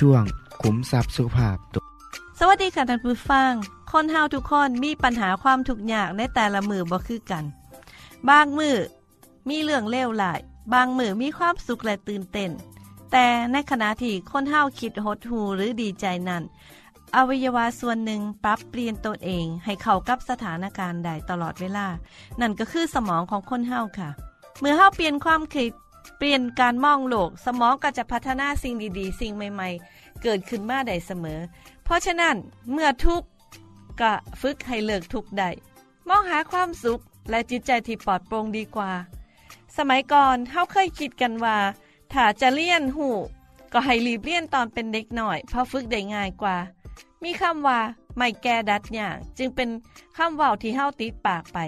ช่วงขุมทรัพย์สุขภาพ สวัสดีค่ะท่านผู้ฟัง คนเฮาทุกคนมีปัญหาความทุกข์ยากในแต่ละมือบ่คือกัน บางมือมีเรื่องเลวหลาย บางมือมีความสุขและตื่นเต้น แต่ในขณะที่คนเฮาคิดหดหูหรือดีใจนั้น อวัยวะส่วนหนึ่งปรับเปลี่ยนตนเองให้เข้ากับสถานการณ์ใดตลอดเวลา นั่นก็คือสมองของคนเฮาค่ะ เมื่อเฮาเปลี่ยนความคิด เปลี่ยนการมองโลก สมองก็จะพัฒนาสิ่งดีๆ สิ่งใหม่ๆ เกิดขึ้นมาได้เสมอ เพราะฉะนั้นเมื่อทุกข์ก็ฝึกให้เลิกทุกข์ได้มองหาความสุขและจิตใจที่ปลอดโปร่งดีกว่า สมัยก่อนเฮาเคยคิดกันว่า ถ้าจะเลี่ยนหูก็ให้รีบเลี่ยนตอนเป็นเด็กหน่อย เพราะฝึกได้ง่ายกว่า มีคำว่าไม่แก้ดัดอย่าง จึงเป็นคำเว่าที่เฮาติดปากไป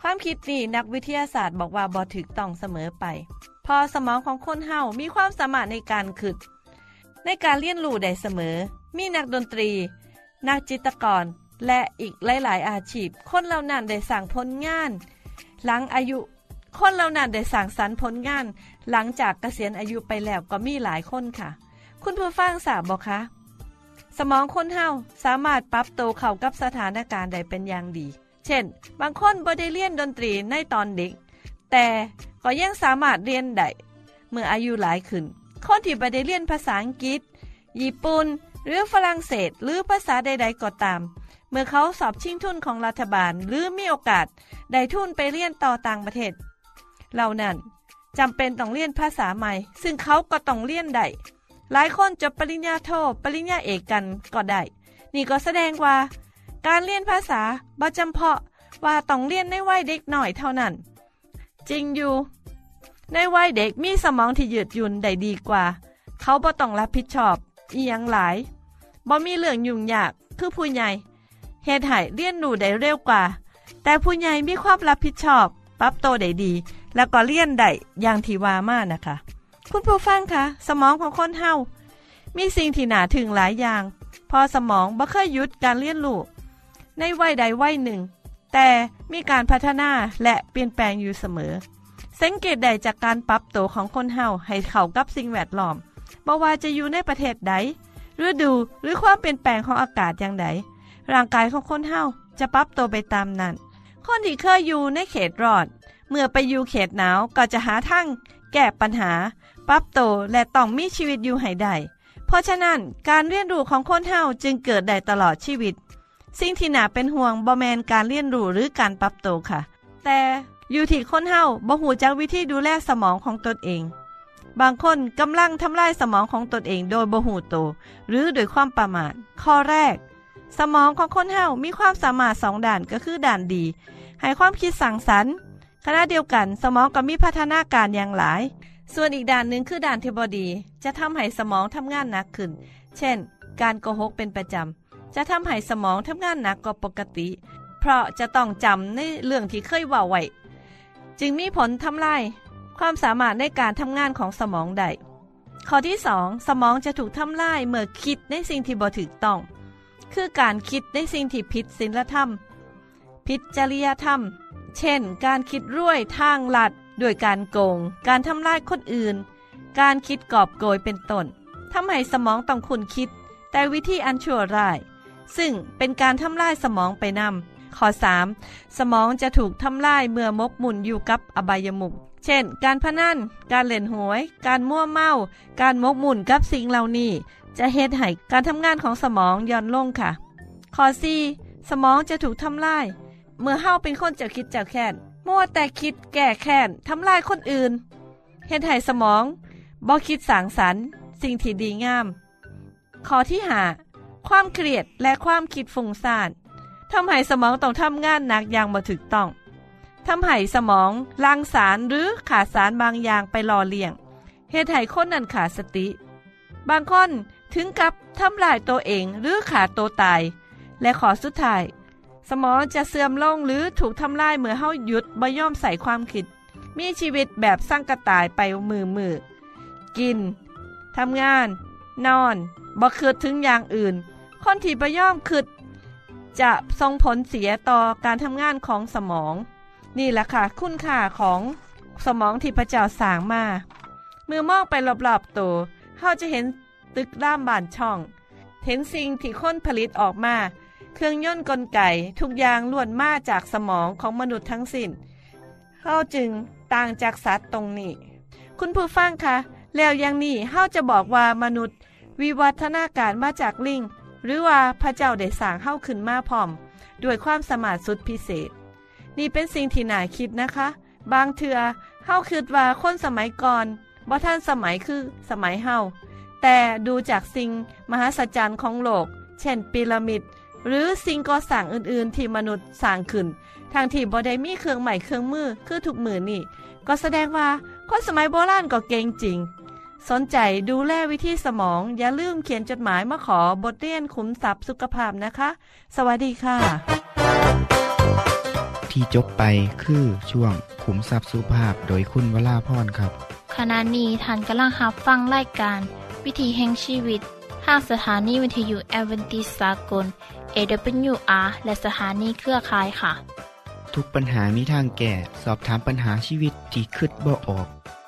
ความคิดนี้นักวิทยาศาสตร์บอกว่าบ่ถูกต้องเสมอไป พอสมองของคนเฮามีความสามารถในการคิด ในการเรียนรู้ได้เสมอ มีนักดนตรี นักจิตรกร และอีกหลาย ๆ อาชีพ คนเหล่านั้นได้สั่งผลงาน หลังอายุคนเหล่านั้นได้สั่งสรรค์ผลงาน หลังจากเกษียณอายุไปแล้วก็มีหลายคนค่ะ คุณผู้ฟังทราบบอกคะสมองคนเฮาสามารถปรับตัวเข้ากับสถานการณ์ได้เป็นอย่างดี เช่น บางคนบ่ได้เรียนดนตรีในตอนเด็ก แต่ก็ยังสามารถเรียนได้เมื่ออายุหลายขึ้น คนที่บ่ได้เรียนภาษาอังกฤษ ญี่ปุ่น หรือฝรั่งเศสหรือภาษาใด ๆ ก็ตาม เมื่อเขาสอบชิงทุนของรัฐบาลหรือมีโอกาสได้ทุนไปเรียนต่อต่างประเทศ เหล่านั้นจำเป็นต้องเรียนภาษาใหม่ ซึ่งเขาก็ต้องเรียนได้หลายคนจบปริญญาโทปริญญาเอกกันก็ได้ นี่ก็แสดงว่า การเรียนภาษาบ่จำเพาะว่าต้องเรียนในวัยเด็กหน่อยเท่านั้น จริงอยู่ ในวัยเด็กมีสมองที่ยืดหยุ่นได้ดีกว่า เขาบ่ต้องรับผิดชอบอียังหลายบ่มีเรื่องยุ่งยากคือผู้ใหญ่เหตุให้เรียนรู้ได้เร็วกว่า แต่ผู้ใหญ่มีความรับผิดชอบ ปรับโตได้ดี แล้วก็เรียนได้อย่างที่ว่ามานะคะ คุณผู้ฟังคะสมองของคนเฮามีสิ่งที่หนาถึงหลายอย่าง พอสมองบ่เคยหยุดการเรียนรู้ ในวัยใดวัยหนึ่ง แต่มีการพัฒนาและเปลี่ยนแปลงอยู่เสมอ สังเกตได้จากการปรับตัวของคนเฮาให้เข้ากับสิ่งแวดล้อมบ่ว่าจะอยู่ในประเทศใดฤดูหรือความเปลี่ยนแปลงของอากาศอย่างใดร่างกายของคนเฮาจะปรับตัวไปตามนั้น คนที่เคยอยู่ในเขตร้อนเมื่อไปอยู่เขตหนาวก็จะหาทางแก้ปัญหา ปรับตัวและต้องมีชีวิตอยู่ให้ได้ เพราะฉะนั้นการเรียนรู้ของคนเฮาจึงเกิดได้ตลอดชีวิต สิ่งที่หนาเป็นห่วงบ่แมนการเรียนรู้หรือการปรับตัวค่ะ แต่อยู่ที่คนเฮาบ่หูจักวิธีดูแลสมองของตนเอง บางคนกำลังทำลายสมองของตนเองโดยบ่หูโตวหรือโดยความประมาทข้อแรก สมองของคนเฮามีความสามารถสองด้านก็คือด้านดี ให้ความคิดสั่งสรรค์ขณะเดียวกันสมองก็มีพัฒนาการอย่างหลาย ส่วนอีกด้านหนึ่งคือด้านเที่บดี จะทำให้สมองทำงานหนักขึ้น เช่น การโกหกเป็นประจำ จะทำให้สมองทำงานหนักกว่าปกติ เพราะจะต้องจำในเรื่องที่เคยว่าไว้จึงมีผลทำลายความสามารถในการทำงานของสมองได้ข้อที่ 2 สมองจะถูกทำลายเมื่อคิดในสิ่งที่บ่ถูกต้อง คือการคิดในสิ่งที่ผิดศีลธรรม ผิดจริยธรรม เช่น การคิดร่วยทางลัดด้วยการโกง การทำลายคนอื่น การคิดกอบโกยเป็นต้นทำให้สมองต้องคุณคิด แต่วิธีอันชั่วร้าย ซึ่งเป็นการทำลายสมองไปนำข้อ 3. สมองจะถูกทำลายเมื่อมกมุ่นอยู่กับอบายมุขเช่น การพนัน การเล่นหวย การมั่วเมา การมกมุ่นกับสิ่งเหล่านี้ จะเฮ็ดให้การทำงานของสมองย่อนลงค่ะ ข้อ 4. สมองจะถูกทำลาย เมื่อเฮาเป็นคนเจ้าคิดเจ้าแค้นมัวแต่คิดแก้แค้นทำลายคนอื่นเฮ็ดให้สมองบ่คิดสางสรรค์ สิ่งที่ดีงาม ข้อที่ห้า ความเครียดและความคิดฟุ้งซ่านทำให้สมองต้องทำงานหนักอย่างบ่ถูกต้องทำให้สมองลังสารหรือขาดสารบางอย่างไปหล่อเลี้ยงเฮ็ดให้คนนั้นขาดสติ บางคนถึงกับทำลายตัวเองหรือขาดตัวตาย และขอสุดท้าย สมองจะเสื่อมลงหรือถูกทำลายเมื่อเฮาหยุดบ่ย่อมใส่ความคิด มีชีวิตแบบสร้างกระต่ายไปมือมือกินทำงาน นอนบ่คิดถึงอย่างอื่น คนที่บ่ย่อมคิดจะส่งผลเสียต่อการทำงานของสมอง นี่แหละค่ะ คุณค่าของสมองที่พระเจ้าสร้างมาเมื่อมองไปรอบๆตัวเฮาจะเห็นตึกด้ามบานช่อง เห็นสิ่งที่ค้นผลิตออกมา เครื่องยนต์กลไกทุกอย่างล้วนมาจากสมองของมนุษย์ทั้งสิน้นเฮาจึงต่างจากสัตว์ตรงนี้ คุณผู้ฟังคะ แล้วอย่างนี้เฮาจะบอกว่ามนุษย์ วิวัฒนาการมาจากลิง หรือว่าพระเจ้าได้สร้างเฮาขึ้นมาพร้อม ด้วยความสมาสุดพิเศษ นี่เป็นสิ่งที่น่าคิดนะคะ บางเทือเฮาคิดว่าคนสมัยก่อนบ่ท่านสมัยคือสมัยเฮาแต่ดูจากสิ่งมหัศจรรย์ของโลก เช่นพีระมิด หรือสิ่งก่อสร้างอื่นๆ ที่มนุษย์สร้างขึ้น ทางที่บ่ได้มีเครื่องใหม่เครื่องมือคือทุกมือนี่ ก็แสดงว่าคนสมัยโบราณก็เก่งจริง สนใจดูแลวิธีสมอง อย่าลืมเขียนจดหมายมาขอบทเรียนขุมทรัพย์สุขภาพนะคะ สวัสดีค่ะ ที่จบไปคือช่วงขุมทรัพย์สุภาพโดยคุณวราพรครับ ขณะนี้ท่านกำลังรับฟังรายการ วิถีแห่งชีวิตทางสถานีวิทยุแอเวนติสากล AWR และสถานีเครือข่ายค่ะ ทุกปัญหามีทางแก้สอบถามปัญหาชีวิตที่คืดบ่ออก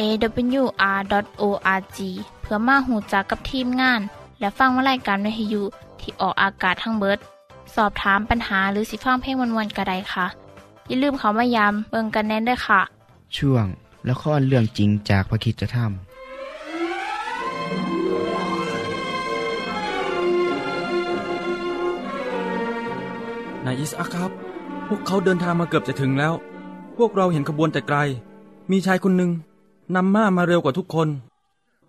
awr.org เพื่อมาหูจักกับทีมงาน และฟังวารายการวิทยุที่ออกอากาศทั้งเบิด สอบถามปัญหาหรือสิฟังเพลงวันๆกระไดค่ะ อย่าลืมเขามายามเบิงกันแน่นด้วยค่ะ ช่วงละครเรื่องจริงจากพระคริสตธรรมนายอิสอัคครับ พวกเขาเดินทางมาเกือบจะถึงแล้ว พวกเราเห็นขบวนแต่ไกล มีชายคนหนึ่ง นำม้ามาเร็วกว่าทุกคน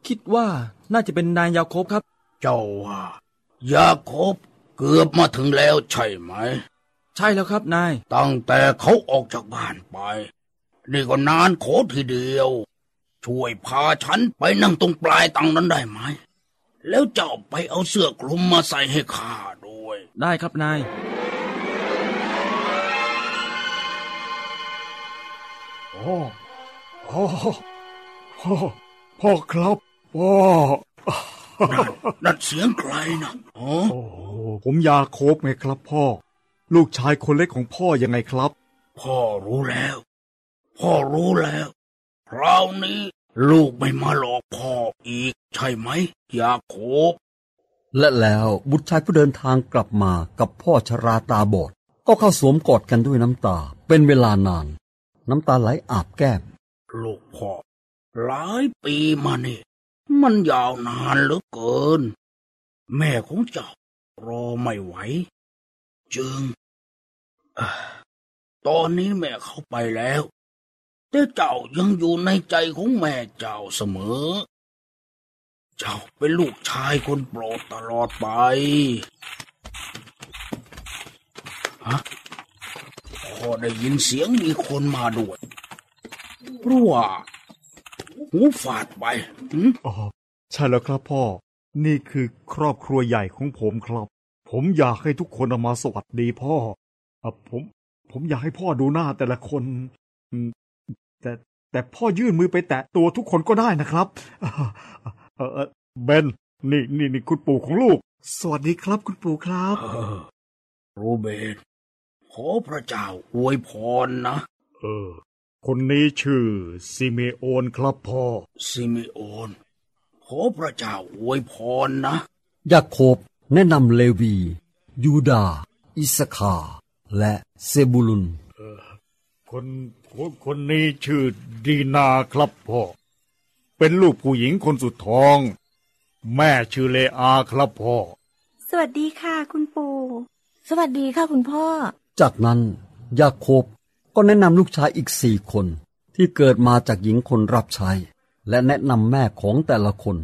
คิดว่าน่าจะเป็นนายยาโคบครับ เจ้าว่ายาโคบเกือบมาถึงแล้วใช่ไหม ใช่แล้วครับนาย ตั้งแต่เขาออกจากบ้านไป นี่ก็นานโขทีเดียว ช่วยพาฉันไปนั่งตรงปลายตังนั้นได้ไหม แล้วเจ้าไปเอาเสื้อคลุมมาใส่ให้ข้าด้วย ได้ครับนายโอ้โอ้ พ่อ พ่อครับพ่อนั่นเสียงใครนะอ๋อโอ้ผมยาโคบไงครับพ่อ ลูกชายคนเล็กของพ่อยังไงครับ พ่อรู้แล้ว พ่อรู้แล้วคราวนี้ลูกไม่มาหลอกพ่ออีก ใช่ไหม ยาโคบ และแล้วบุตรชายผู้เดินทางกลับมากับพ่อชราตาบอดก็เข้าสวมกอดกันด้วยน้ำตา เป็นเวลานาน น้ำตาไหลอาบแก้ม ลูกพ่อ หลายปีมานี่ มันยาวนานเหลือเกิน แม่ของเจ้ารอไม่ไหว จึงอตอนนี้แม่เข้าไปแล้วแแต่เจ้ายังอยู่ในใจของแม่เจ้าเสมอ เจ้าเป็นลูกชายคนโปรดตลอดไปฮะพอได้ยินเสียงมีคนมาด้วยเพราะว่า หูฝาดไปหืมอ๋อใช่แล้วครับพ่อ นี่คือครอบครัวใหญ่ของผมครับ ผมอยากให้ทุกคนเอามาสวัสดีพ่ออะผม ผมอยากให้พ่อดูหน้าแต่ละคนอืมแต่แต่พ่อยื่นมือไปแตะตัวทุกคนก็ได้นะครับอ่าเออเออเบนนี่นี่นี่คุณปู่ของลูก สวัสดีครับคุณปู่ครับเออโรเบิร์ตขอพระเจ้าอวยพรนะ เออ คนนี้ชื่อซิเมโอนครับพ่อ ซิเมโอน ขอพระเจ้าอวยพรนะยาโคบแนะนำเลวี ยูดา อิสสาคาร์ และเซบูลุนคนคนคนนี้ชื่อดีนาครับพ่อ เป็นลูกผู้หญิงคนสุดท้อง แม่ชื่อเลอาครับพ่อ สวัสดีค่ะคุณปู่ สวัสดีค่ะคุณพ่อ จากนั้นยาโคบ ก็แนะนำลูกชายอีกสี่คน ที่เกิดมาจากหญิงคนรับใช้ และแนะนำแม่ของแต่ละคน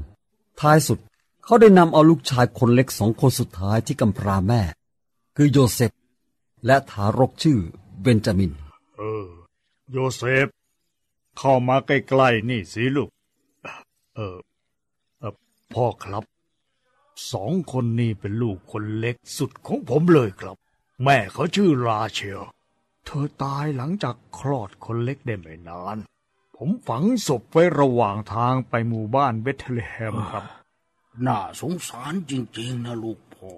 ท้ายสุดเขาได้นำเอาลูกชายคนเล็กสองคนสุดท้ายที่กำพร้าแม่ คือโยเซฟและทารกชื่อเบนจามิน เออ โยเซฟ เข้ามาใกล้ๆนี่สิลูก เออเออพ่อครับสองคนนี้เป็นลูกคนเล็กสุดของผมเลยครับ แม่เขาชื่อราเชล เธอตายหลังจากคลอดคนเล็กได้ไม่นาน ผมฝังศพไว้ระหว่างทางไปหมู่บ้านเบธเลเฮมครับ น่าสงสารจริง ๆ นะลูกพ่อ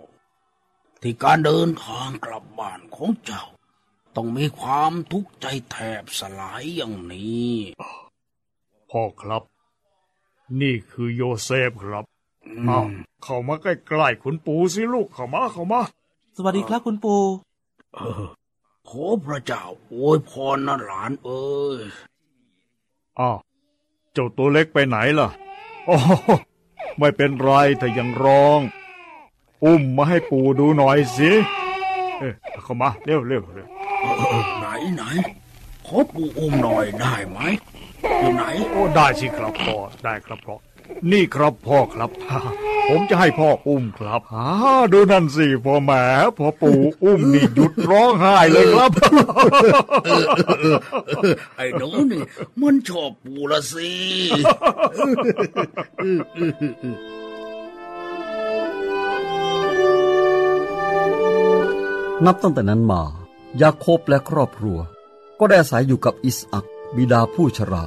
ที่การเดินทางกลับบ้านของเจ้า ต้องมีความทุกข์ใจแทบสลายอย่างนี้ พ่อครับ นี่คือโยเซฟครับอือ้าวมเข้ามาใกล้ๆคุณปู่สิลูกเข้ามาเข้ามา สวัสดีครับคุณปู่เออ ขอพระเจ้าอวยพรนะหลานเอ้ยอ้าวเจ้าตัวเล็กไปไหนล่ะโอ้ไม่เป็นไรแต่ยังร้อง อุ้มมาให้ปู่ดูหน่อยสิ เอ้ยเข้ามาเร็วเร็วเร็วเออไหนไหนขอปู่อุ้มหน่อยได้ไหมอยู่ไหน โอ้ได้สิครับพ่อได้ครับพ่อนี่ครับพ่อครับ ผมจะให้พ่ออุ้มครับฮ่าดูนั่นสิพ่อแหมพอปู่อุ้มนี่หยุดร้องไห้เลยครับไอ้หนูนี่มันชอบปู่ละสินับตั้งแต่นั้นมายาโคบและครอบครัว ก็ได้อาศัยอยู่กับอิสอักบิดาผู้ชรา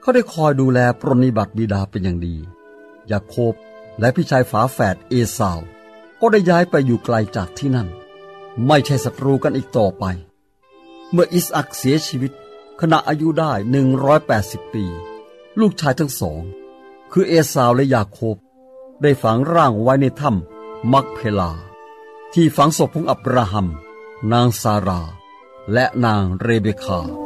เขาได้คอยดูแลปรนนิบัติบิดาเป็นอย่างดียาโคบ และพี่ชายฝาแฝดเอสาว ก็ได้ย้ายไปอยู่ไกลจากที่นั่น ไม่ใช่ศัตรูกันอีกต่อไป เมื่ออิสอักเสียชีวิต ขณะอายุได้ 180 ปี ลูกชายทั้งสอง คือเอสาวและยาโคบ ได้ฝังร่างไว้ในถ้ำมักเพลา ที่ฝังศพของอับราฮัม นางซารา และนางเรเบคา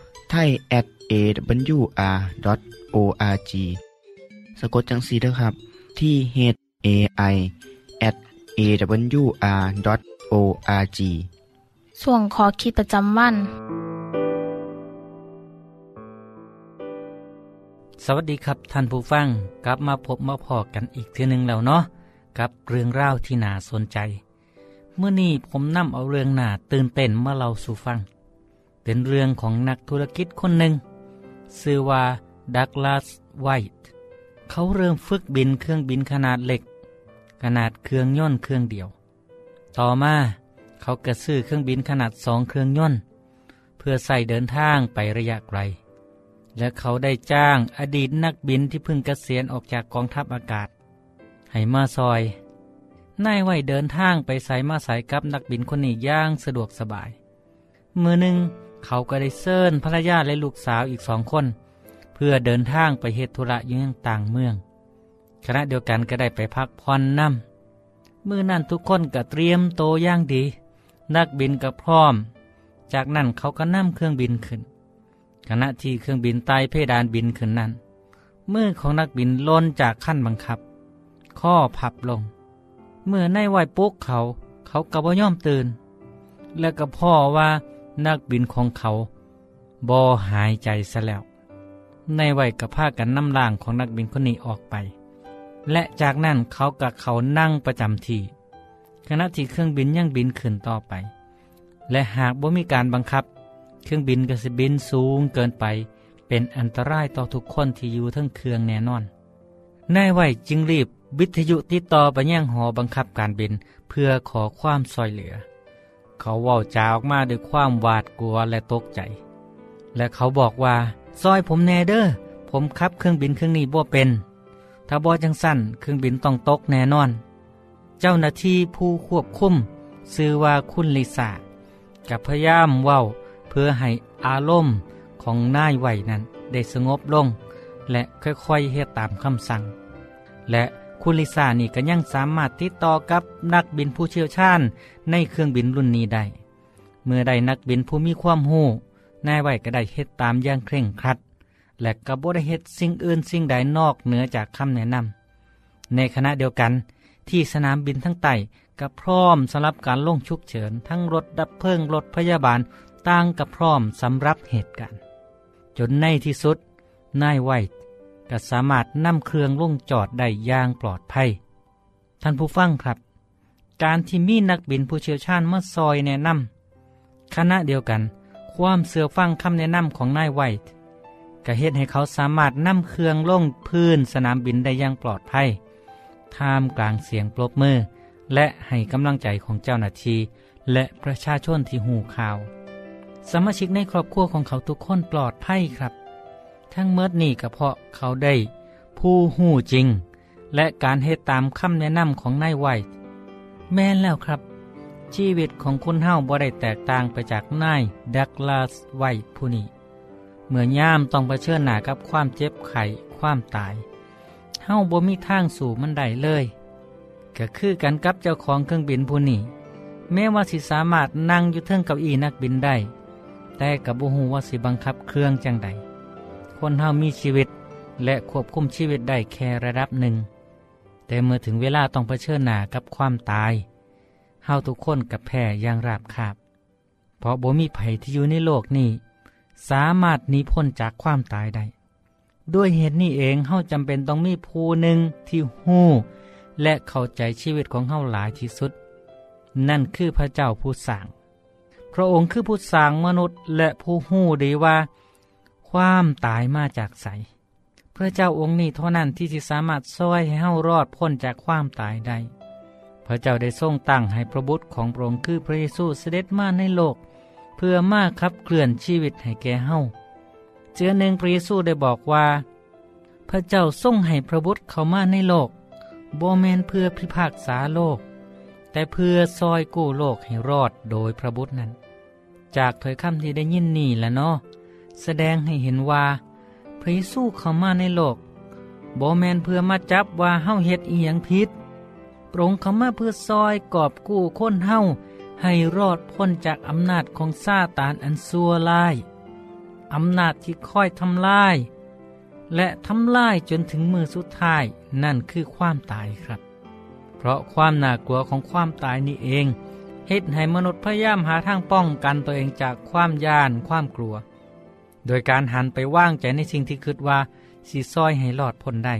ไทย at awr.org สะกดจังสีนะครับที่ h a i at awr.org ส่วนขอคิดประจำวัน สวัสดีครับท่านผู้ฟังกลับมาพบมาพอกันอีกเทือหนึ่งแล้วเนาะกับเรื่องราวที่น่าสนใจ เมื่อนี้ผมนำเอาเรื่องน่าตื่นเต้นมาเล่าสู่ฟัง เป็นเรื่องของนักธุรกิจคนหนึ่งชื่อว่าดักลาสไวท์เขาเริ่มฝึกบินเครื่องบินขนาดเล็ก ขนาดเครื่องย่นต์เครื่องเดียว ต่อมาเขากระซื้อเครื่องบินขนาดสองเครื่องย่นต์เพื่อใส่เดินทางไประยะไกล และเขาได้จ้างอดีตนักบินที่เพิ่งเกษียณออกจากกองทัพอากาศ ให้มาซอยนายไว้เดินทางไปใส่มาใส่กับนักบินคนนี้ย่างสะดวกสบาย มือหนึ่ง เขาก็ได้เซิร์นภรรยาและลูกสาวอีกสองคน เพื่อเดินทางไปเหตุธุระยังต่างเมืองขณะเดียวกันก็ได้ไปพักผ่อนน้ำมือนั่นทุกคนก็เตรียมโตย่างดี นักบินก็พร้อม จากนั้นเขาก็นั่เครื่องบินขึ้น ขณะที่เครื่องบินไต่เพดานบินขึ้นนั้น มือของนักบินล้นจากขั้นบังคับ ข้อพับลง เมื่อในไหวปุ๊กเขา เขาก็บ่ย่อมตื่น และก็พ่อว่า นักบินของเขาบอหายใจซะแล้ว ในไหวกับผ้ากันน้ำล่างของนักบินคนนี้ออกไป และจากนั้นเขากับเขานั่งประจำที่ขณะที่เครื่องบินยังบินขึ้นต่อไป และหากบ่มีการบังคับ เครื่องบินก็จะบินสูงเกินไป เป็นอันตรายต่อทุกคนที่อยู่ทั้งเครื่องแน่นอน นายไหวจึงรีบวิทยุติดต่อไปยังหอบังคับการบินเพื่อขอความซอยเหลือ เขาเว่าจาออกมาด้วยความหวาดกลัวและตกใจ และเขาบอกว่า ซอยผมแน่เด้อผมขับเครื่องบินเครื่องนี้บ่เป็น ถ้าบอจังสั้นเครื่องบินต้องตกแน่นอน เจ้าหน้าที่ผู้ควบคุมซื้อว่าคุณลิซากับพยายามเว้าเพื่อให้อารมณ์ของนายไหวนั้นได้สงบลง และค่อยๆเฮ็ดตามคำสั่ง และ คุณลิซานี่ก็ยังสามารถติดต่อกับนักบินผู้เชี่ยวชาญในเครื่องบินรุ่นนี้ได้ เมื่อได้นักบินผู้มีความหู้นายไหวก็ได้เฮ็ดตามอย่างเคร่งครัด และก็บ่ได้เฮ็ดสิ่งอื่นสิ่งใดนอกเหนือจากคำแนะนำในขณะเดียวกัน ที่สนามบินทั้งไต่ก็พร้อมสำหรับการลงฉุกเฉิน ทั้งรถดับเพลิงรถพยาบาลต่างกับพร้อมสำหรับเหตุการณ์ จนในที่สุดนายไว ก็สามารถนำเครื่องลงจอดได้อย่างปลอดภัย ท่านผู้ฟังครับ การที่มีนักบินผู้เชี่ยวชาญมาซอยแนะนำขณะเดียวกัน ความเสือฟังคำแนะนำของนายไวท์ก็เฮ็ดให้เขาสามารถนำเครื่องลงพื้นสนามบินได้อย่างปลอดภัย ท่ามกลางเสียงปรบมือ และให้กำลังใจของเจ้าหน้าที่และประชาชนที่หูข่าว สมาชิกในครอบครัวของเขาทุกคนปลอดภัยครับ ทั้งเมื่อนี่ก็เพราะเขาได้ ผู้หู้จริง และการเฮ็ดตามคำแนะนำของนายไวท์แม่นแล้วครับ ชีวิตของคุณเฮาบ่ได้แตกต่างไปจากนายดักลาสไวท์ผู้นี้เมื่อย่ามต้องเผชิญหน้ากับความเจ็บไข้ความตายเฮาบ่มีทางสู่มันได้เลยก็คือกันกับเจ้าของเครื่องบินผู้นี้แม้ว่าสิสามารถนั่งอยู่เทิงเก้าอี้นักบินได้ แต่กับบ่ฮู้ว่าสิบังคับเครื่องจังใด คนเฮามีชีวิต และควบคุมชีวิตได้แค่ระดับหนึ่ง แต่เมื่อถึงเวลาต้องเผชิญหน้ากับความตายเฮาทุกคนกับแพ้อย่างราบคาบ เพราะบ่มีไผที่อยู่ในโลกนี้ สามารถหนีพ้นจากความตายได้ด้วยเหตุนี้เองเฮาจำเป็นต้องมีผู้หนึ่งที่หู้ และเข้าใจชีวิตของเฮาหลายที่สุด นั่นคือพระเจ้าผู้สร้างพระองค์คือผู้สร้างมนุษย์และผู้หู้ดีว่า ความตายมาจากไสพระเจ้าองค์นี้เท่านั้นที่จะสามารถช่วยให้เฮารอดพ้นจากความตายได้พระเจ้าได้ทรงตั้งให้พระบุตรของพระองค์คือพระเยซูเสด็จมาในโลก เพื่อมาขับเคลื่อนชีวิตให้แก่เฮาเจือหนึ่งพระเยซูได้บอกว่า พระเจ้าทรงให้พระบุตรเข้ามาในโลกบ่แมนเพื่อพิพากษาโลก แต่เพื่อซอยกู้โลกให้รอดโดยพระบุตรนั้น จากถ้อยคำที่ได้ยินนี่แหละเนาะ แสดงให้เห็นว่าพระเยซูเข้ามาในโลกบ่แมนเพื่อมาจับว่าเฮาเฮ็ดอีหยังผิดพรงค์เข้ามาเพื่อซอยกอบกู้คนเฮาให้รอดพ้นจากอำนาจของซาตานอันซัวร้ายอำนาจที่ค่อยทำลาย และทำลายจนถึงมือสุดท้ายนั่นคือความตายครับ เพราะความน่ากลัวของความตายนี่เองเหตุให้มนุษย์พยายามหาทางป้องกันตัวเองจากความย่านความกลัว โดยการหันไปว่างใจในสิ่งที่คิดว่าสีซอยให้รอดพ้นได้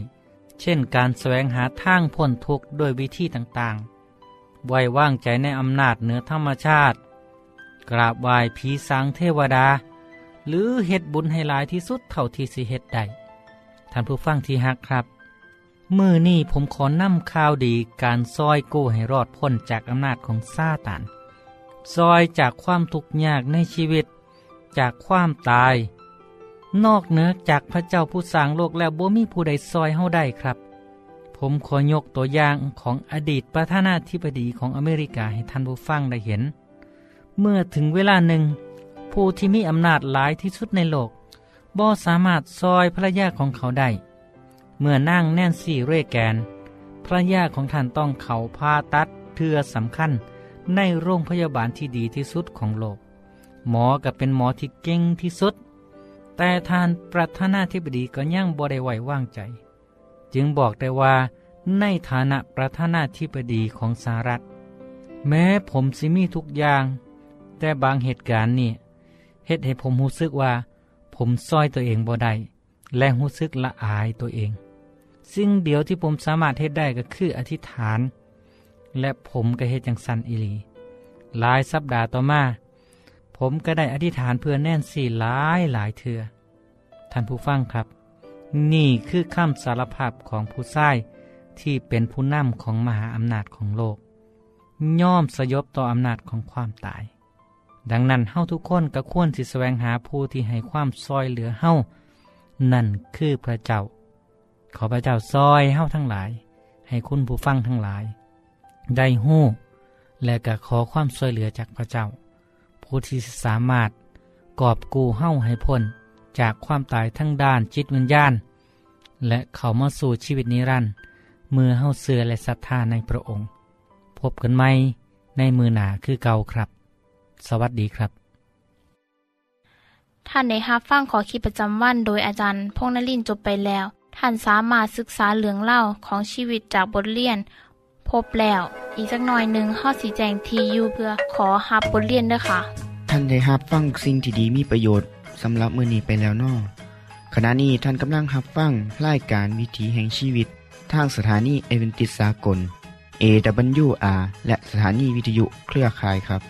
เช่นการแสวงหาทางพ้นทุกข์ด้วยวิธีต่างๆ ไว้ว่างใจในอำนาจเหนือธรรมชาติ กราบไหว้ผีสางเทวดา หรือเฮ็ดบุญให้หลายที่สุดเท่าที่สิเฮ็ดได้ท่านผู้ฟังที่ฮักครับมือนี่ผมขอนำข่าวดีการซอยกู้ให้รอดพ้นจากอำนาจของซาตานซอยจากความทุกข์ยากในชีวิต จากความตาย นอกเหนือจากพระเจ้าผู้สร้างโลกแล้วบ่มีผู้ใดซอยเฮาได้ครับ ผมขอยกตัวอย่างของอดีตประธานาธิบดีของอเมริกาให้ท่านผู้ฟังได้เห็น เมื่อถึงเวลาหนึ่ง ผู้ที่มีอำนาจหลายที่สุดในโลกบ่สามารถซอยภรรยาของเขาได้ เมื่อนั่งแน่นสี่เรแกน ภรรยาของท่านต้องเขาพาตัดเทือสำคัญในโรงพยาบาลที่ดีที่สุดของโลก หมอก็เป็นหมอที่เก่งที่สุด แต่ทานประธานาธิบดีก็ยังบ่ได้ไว้วางใจ จึงบอกได้ว่า ในฐานะประธานาธิบดีของสหรัฐ แม้ผมสิมีทุกอย่าง แต่บางเหตุการณ์นี่เฮ็ดให้ผมรู้สึกว่า ผมซอยตัวเองบ่ได้และรู้สึกละอายตัวเองสิ่งเดียวที่ผมสามารถเฮ็ดได้ก็คืออธิษฐาน และผมก็เฮ็ดจังสันอิลี หลายสัปดาห์ต่อมา ผมก็ได้อธิษฐานเพื่อแน่นสี่หลายหลายเถือท่านผู้ฟังครับ นี่คือคำสารภาพของผู้ชายที่เป็นผู้นำของมหาอำนาจของโลก ย่อมสยบต่ออำนาจของความตาย ดังนั้นเฮาทุกคนก็ควรสิแสวงหาผู้ที่ให้ความซอยเหลือเฮานั่นคือพระเจ้า ขอพระเจ้าซอยเฮาทั้งหลาย ให้คุณผู้ฟังทั้งหลาย ได้หู้และก็ขอความช่วยเหลือจากพระเจ้า ผู้ที่สามารถกอบกู้เฮ้าให้พ้นจากความตายทั้งด้านจิตวิญญาณ และเข้ามาสู่ชีวิตนิรันดร์เมื่อเฮ้าเสือและศรัทธาในพระองค์ พบกันไหมในมือหนาคือเก่าครับ สวัสดีครับ ท่านในฮับฟั่งขอคิดประจำวันโดยอาจารย์พงนลินจบไปแล้ว ท่านสามารถศึกษาเหลืองเล่าของชีวิตจากบทเรียน พบแล้ว อีกสักหน่อยหนึ่งข้อสีแจงทียูเพื่อขอฮับบทเรียนด้วยค่ะ ท่านได้รับฟังสิ่งที่ดีมีประโยชน์สำหรับมือนี้ไปแล้วนอขณะนี้ท่านกำลังรับฟังรายการวิถีแห่งชีวิต ทางสถานีเอเวนติสากล AWR และสถานีวิทยุเครือข่ายครับ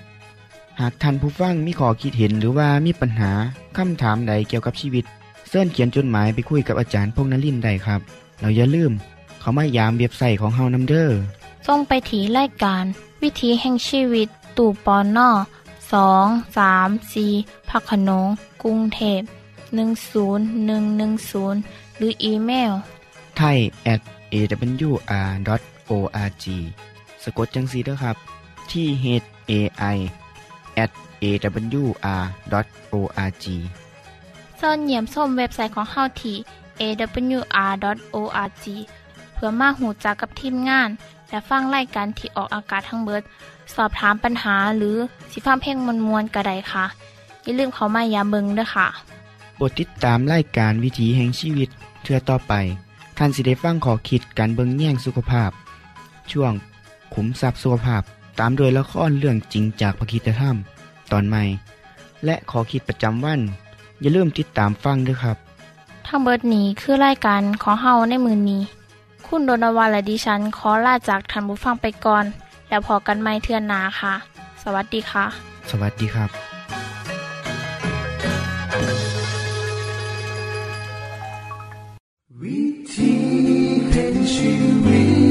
หากท่านผู้ฟังมีข้อคิดเห็นหรือว่ามีปัญหาคำถามใดเกี่ยวกับชีวิตเสินเขียนจดหมายไปคุยกับอาจารย์พงนลินได้ครับ เราอย่าลืม เขามายามเว็บไซต์ของเฮานัมเดอร์ส่งไปถีรายการ วิถีแห่งชีวิต ตู่ปอนนอ สองสามสีพักขนงกรุงเทพ10110 หรืออีเมลไทย at awr.org สะกดจังสีด้วยครับ ที่ h a i at awr.org ส่วนเหยี่ยมส้มเว็บไซต์ของเฮาที่ awr.org เพื่อมาหูจักกับทีมงาน และฟังไล่กันที่ออกอากาศทั้งเบิด สอบถามปัญหาหรือสิฟ้าเพ่งมวลมวลกระไดค่ะ อย่าลืมเขามายาเบิงด้วยค่ะโปรดติดตามรายการวิถีแห่งชีวิตเทือต่อไป ท่านสิได้ฟังขอคิดการเบิงแย่งสุขภาพ ช่วง ขุมทรัพย์สุขภาพ ตามโดยละครเรื่องจริงจากพระคีตธรรม ตอนใหม่ และขอคิดประจำวัน อย่าลืมติดตามฟังด้วยครับ ทั้งเบิดนี้คือรายการของเฮาในมือนนี้ คุณโดนวันและดิฉันขอลาจากทันบุฟังไปก่อน แล้วพอกันไม่เทื่อนนาค่ะ สวัสดีค่ะ สวัสดีครับ วิธีแห่งชีวิต